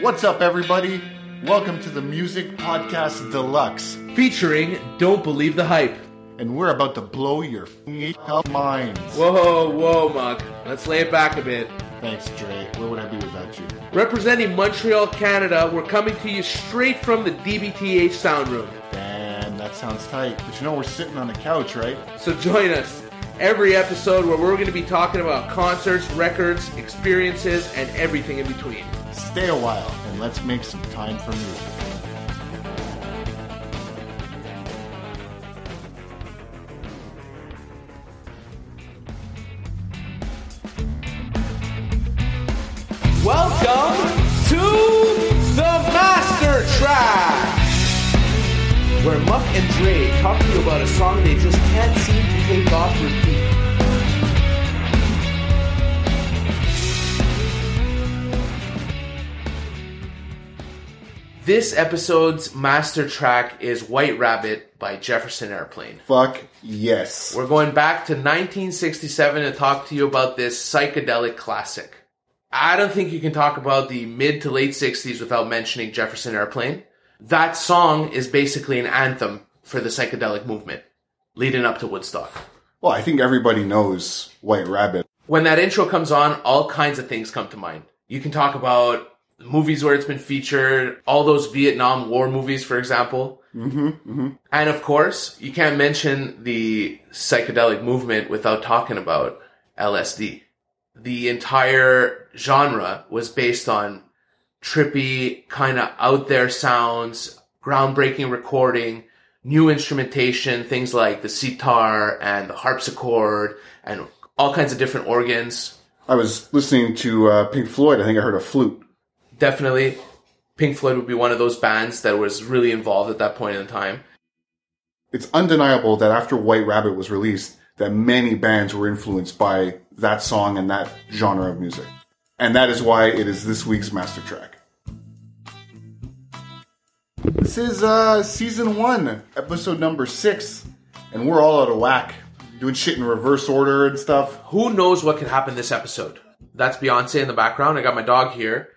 What's up, everybody? Welcome to the Music Podcast Deluxe, featuring Don't Believe the Hype. and we're about to blow your f***ing minds. Whoa, whoa, Mug. Let's lay it back a bit. Thanks, Dre. Where would I be without you? Representing Montreal, Canada, we're coming to you straight from the DBTH Sound Room. Damn, that sounds tight. But you know we're sitting on the couch, right? So join us every episode where we're going to be talking about concerts, records, experiences, and everything in between. Stay a while and let's make some time for music. Welcome to the Master Track, where Muck and Dre talk to you about a song they just can't seem to take off repeat. This episode's master track is White Rabbit by Jefferson Airplane. Fuck yes. We're going back to 1967 to talk to you about this psychedelic classic. I don't think you can talk about the mid to late 60s without mentioning Jefferson Airplane. That song is basically an anthem for the psychedelic movement leading up to Woodstock. Well, I think everybody knows White Rabbit. When that intro comes on, all kinds of things come to mind. You can talk about movies where it's been featured, all those Vietnam War movies, for example. Mm-hmm, And of course, you can't mention the psychedelic movement without talking about LSD. The entire genre was based on trippy, kind of out there sounds, groundbreaking recording, new instrumentation, things like the sitar and the harpsichord and all kinds of different organs. I was listening to uh, Pink Floyd. I think I heard a flute. Definitely Pink Floyd would be one of those bands that was really involved at that point in time. It's undeniable that after White Rabbit was released, that many bands were influenced by that song and that genre of music. And that is why it is this week's master track. This is uh, season one, episode number six, and we're all out of whack, doing shit in reverse order and stuff. Who knows what could happen this episode? That's Beyonce in the background. I got my dog here.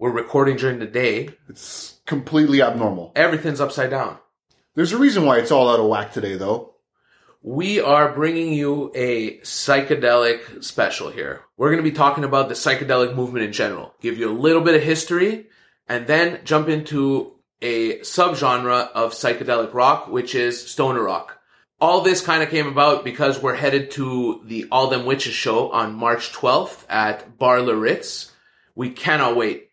We're recording during the day. It's completely abnormal. Everything's upside down. There's a reason why it's all out of whack today, though. We are bringing you a psychedelic special here. We're going to be talking about the psychedelic movement in general, give you a little bit of history, and then jump into a subgenre of psychedelic rock, which is stoner rock. All this kind of came about because we're headed to the All Them Witches show on March 12th at Bar La Ritz. We cannot wait.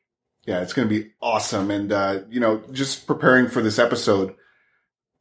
Yeah, it's going to be awesome. And, uh, you know, just preparing for this episode,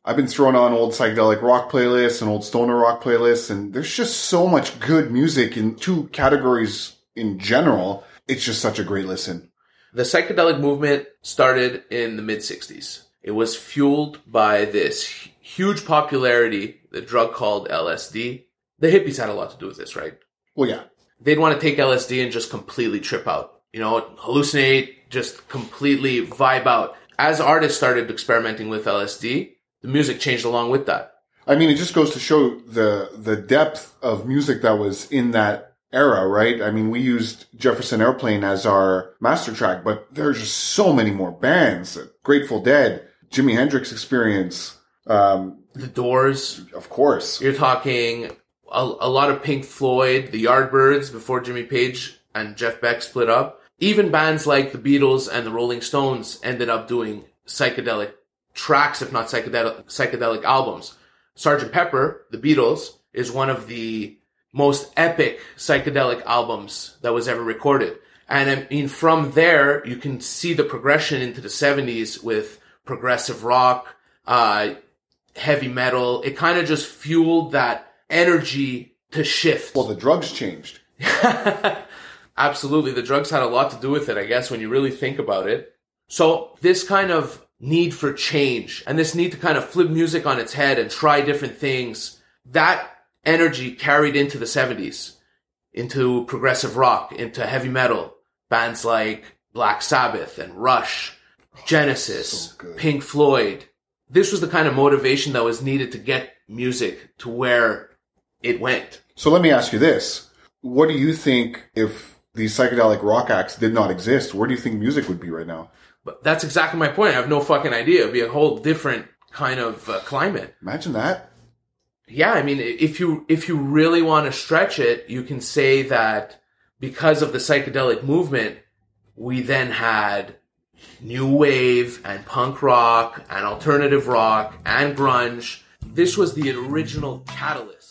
I've been throwing on old psychedelic rock playlists and old stoner rock playlists, and there's just so much good music in two categories in general. It's just such a great listen. The psychedelic movement started in the mid 60s. It was fueled by this huge popularity, the drug called LSD. The hippies had a lot to do with this, right? Well, yeah. They'd want to take LSD and just completely trip out, you know, hallucinate, just completely vibe out. As artists started experimenting with LSD, the music changed along with that. I mean, it just goes to show the, the depth of music that was in that era, right? I mean, we used Jefferson Airplane as our master track, but there's just so many more bands. Grateful Dead, Jimi Hendrix Experience, um, The Doors, of course. You're talking a, a lot of Pink Floyd, the Yardbirds before Jimmy Page and Jeff Beck split up. Even bands like the Beatles and the Rolling Stones ended up doing psychedelic tracks, if not psychedelic, psychedelic albums. Sgt. Pepper, the Beatles, is one of the most epic psychedelic albums that was ever recorded. And I mean, from there, you can see the progression into the 70s with progressive rock, uh, heavy metal. It kind of just fueled that energy to shift. Well, the drugs changed. Absolutely. The drugs had a lot to do with it, I guess, when you really think about it. So this kind of need for change and this need to kind of flip music on its head and try different things, that energy carried into the 70s, into progressive rock, into heavy metal. Bands like Black Sabbath and Rush, oh, Genesis, So. Pink Floyd. This was the kind of motivation that was needed to get music to where it went. So let me ask you this. What do you think if these psychedelic rock acts did not exist, where do you think music would be right now? But that's exactly my point. I have no fucking idea. It'd be a whole different kind of uh, climate. Imagine that. Yeah, I mean, if you if you really want to stretch it, you can say that because of the psychedelic movement, we then had new wave and punk rock and alternative rock and grunge. This was the original catalyst.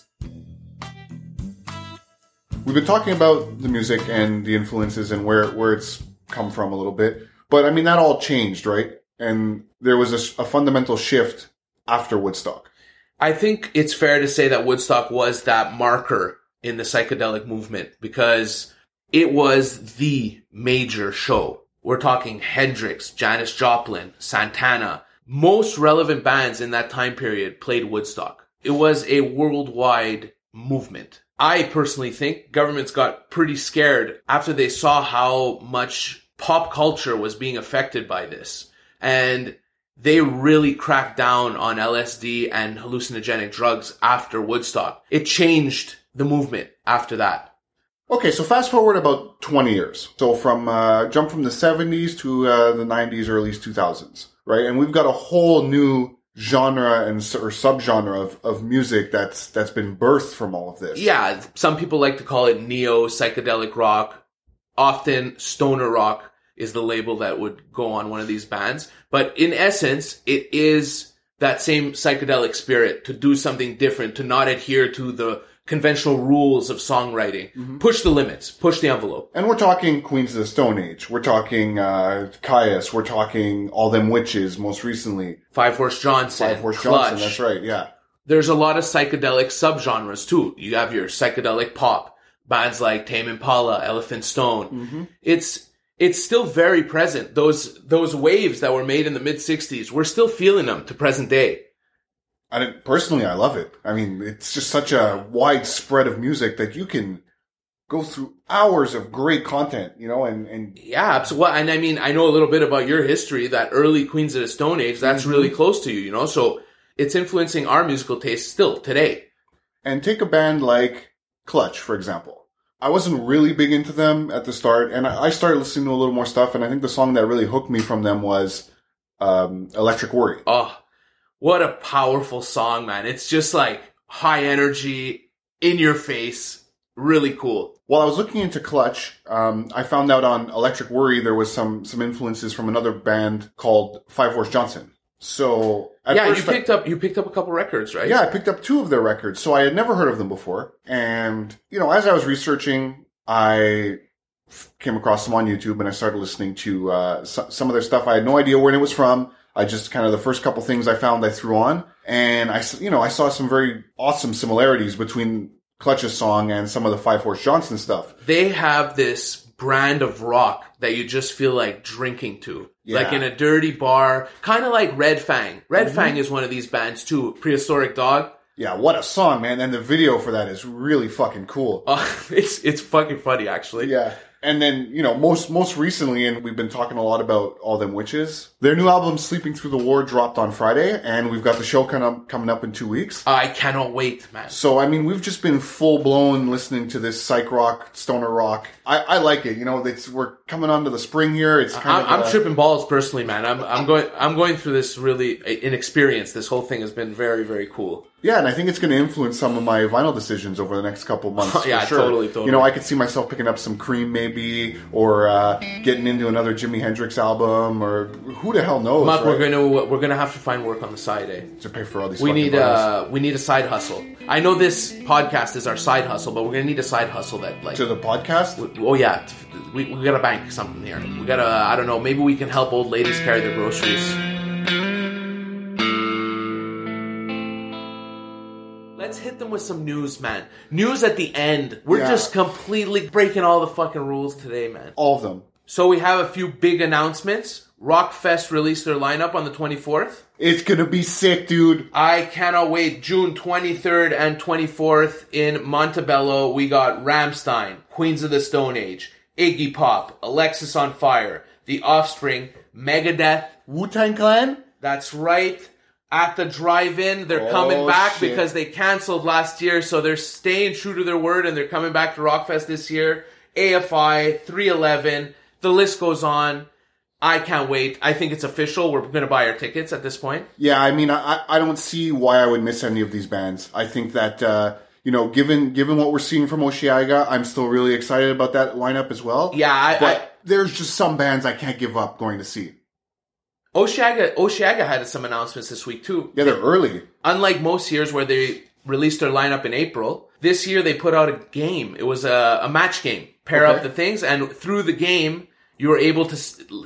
We've been talking about the music and the influences and where where it's come from a little bit, but I mean that all changed, right? And there was a, a fundamental shift after Woodstock. I think it's fair to say that Woodstock was that marker in the psychedelic movement because it was the major show. We're talking Hendrix, Janis Joplin, Santana. Most relevant bands in that time period played Woodstock. It was a worldwide movement. I personally think governments got pretty scared after they saw how much pop culture was being affected by this. And they really cracked down on LSD and hallucinogenic drugs after Woodstock. It changed the movement after that. Okay, so fast forward about 20 years. So from, uh, jump from the 70s to, uh, the 90s, early 2000s, right? And we've got a whole new genre and or subgenre of, of music that's, that's been birthed from all of this. Yeah, some people like to call it neo psychedelic rock. Often stoner rock is the label that would go on one of these bands. But in essence, it is that same psychedelic spirit to do something different, to not adhere to the conventional rules of songwriting. Mm-hmm. Push the limits, push the envelope. And we're talking Queens of the Stone Age. We're talking, uh, Kyuss. We're talking All Them Witches most recently. Five Horse Johnson, Five Horse Clutch. Johnson, that's right, yeah. There's a lot of psychedelic subgenres too. You have your psychedelic pop, bands like Tame Impala, Elephant Stone. Mm-hmm. It's, it's still very present. Those, those waves that were made in the mid 60s, we're still feeling them to present day. I didn't- personally, I love it. I mean, it's just such a wide spread of music that you can go through hours of great content, you know, and, and Yeah, absolutely. And I mean, I know a little bit about your history, that early Queens of the Stone Age, that's really close to you, you know? So it's influencing our musical taste still today. And take a band like Clutch, for example. I wasn't really big into them at the start, and I I started listening to a little more stuff, and I think the song that really hooked me from them was um, Electric Worry. Oh, what a powerful song, man. It's just like high energy, in your face, really cool. While I was looking into Clutch, um, I found out on Electric Worry there was some some influences from another band called Five Horse Johnson. So yeah, you first I- picked up, you picked up a couple records, right? Yeah, I picked up two of their records, so I had never heard of them before. And, you know, as I was researching, I came across them on YouTube and I started listening to, uh, so- some of their stuff. I had no idea where it was from. I just kind of the first couple things I found I threw on and I, you know, I saw some very awesome similarities between Clutch's song and some of the Five Horse Johnson stuff. they have this brand of rock that you just feel like drinking to. Yeah. Like in a dirty bar, kind of like Red Fang. Red Mm-hmm. Fang is one of these bands too. Prehistoric Dog. Yeah, what a song, man. And the video for that is really fucking cool. Oh, it's it's fucking funny actually. Yeah. And then, you know, most, most recently, and we've been talking a lot about All Them Witches, their new album, Sleeping Through the War, dropped on Friday, and we've got the show coming up, coming up in two weeks. I cannot wait, man. So, I mean, we've just been full blown listening to this psych rock, stoner rock. I, I like it. You know, it's, we're coming onto the spring here. It's kind I'm, of, I'm uh, tripping balls personally, man. I'm I'm going I'm going through this really inexperience. This whole thing has been very very cool. Yeah, and I think it's going to influence some of my vinyl decisions over the next couple months. Yeah, sure. totally, totally. You know, I could see myself picking up some Cream maybe, or uh, getting into another Jimi Hendrix album, or who the hell knows? Mark, we're gonna we're gonna have to find work on the side, eh? to pay for all these. We need uh we need a side hustle. I know this podcast is our side hustle, but we're gonna need a side hustle that like to the podcast. oh yeah, we, we gotta bank something here. We gotta I don't know maybe we can help old ladies carry their groceries. Hit them with some news, man. News at the end. We're Yeah. just completely breaking all the fucking rules today, man. All of them. So we have a few big announcements. Rockfest released their lineup on the 24th. It's gonna be sick, dude. I cannot wait. June 23rd and 24th in Montebello, we got Rammstein, Queens of the Stone Age, Iggy Pop, Alexisonfire, The Offspring, Megadeth. Wu Tang Clan. That's right. At the drive-in, they're Oh, coming back shit. because they canceled last year, so they're staying true to their word and they're coming back to Rockfest this year. AFI, 311. The list goes on. I can't wait. I think it's official. We're going to buy our tickets at this point. Yeah, I mean, I, I don't see why I would miss any of these bands. I think that, uh, you know, given given what we're seeing from Osheaga, I'm still really excited about that lineup as well. Yeah, I, but I, there's just some bands I can't give up going to see. Osheaga, Osheaga had some announcements this week too. Yeah, they're early. Unlike most years where they released their lineup in April, this year they put out a game. It was a, a match game. Pair Okay. up the things, and through the game, you were able to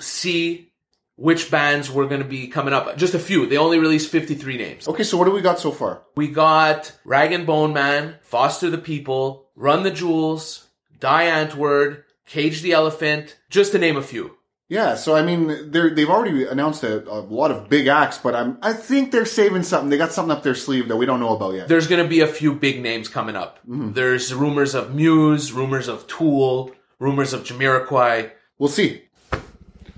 see which bands were going to be coming up. Just a few. They only released 53 names. Okay, so what do we got so far? We got Rag and Bone Man, Foster the People, Run the Jewels, Die Antwoord, Cage the Elephant, just to name a few. Yeah, so I mean, they're, they've already announced a, a lot of big acts, but I'm, I think they're saving something. They got something up their sleeve that we don't know about yet. There's going to be a few big names coming up. There's rumors of Muse, rumors of Tool, rumors of Jamiroquai. We'll see.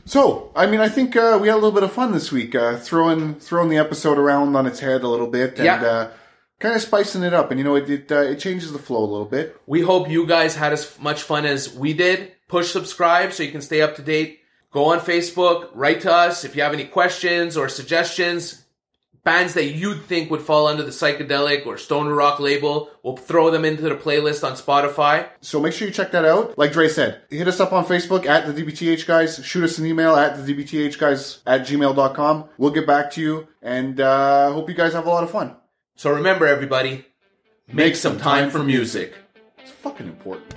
So, I mean, I think uh, we had a little bit of fun this week, uh, throwing throwing the episode around on its head a little bit, and Yeah. uh, kind of spicing it up. And you know, it it, uh, it changes the flow a little bit. We hope you guys had as much fun as we did. Push subscribe so you can stay up to date. Go on Facebook, write to us if you have any questions or suggestions. Bands that you'd think would fall under the psychedelic or stoner rock label, we'll throw them into the playlist on Spotify. So make sure you check that out. Like Dre said, hit us up on Facebook at the DBTH guys. Shoot us an email at the DBTH guys at gmail.com. We'll get back to you, and uh, hope you guys have a lot of fun. So remember, everybody, make some time for music. It's fucking important.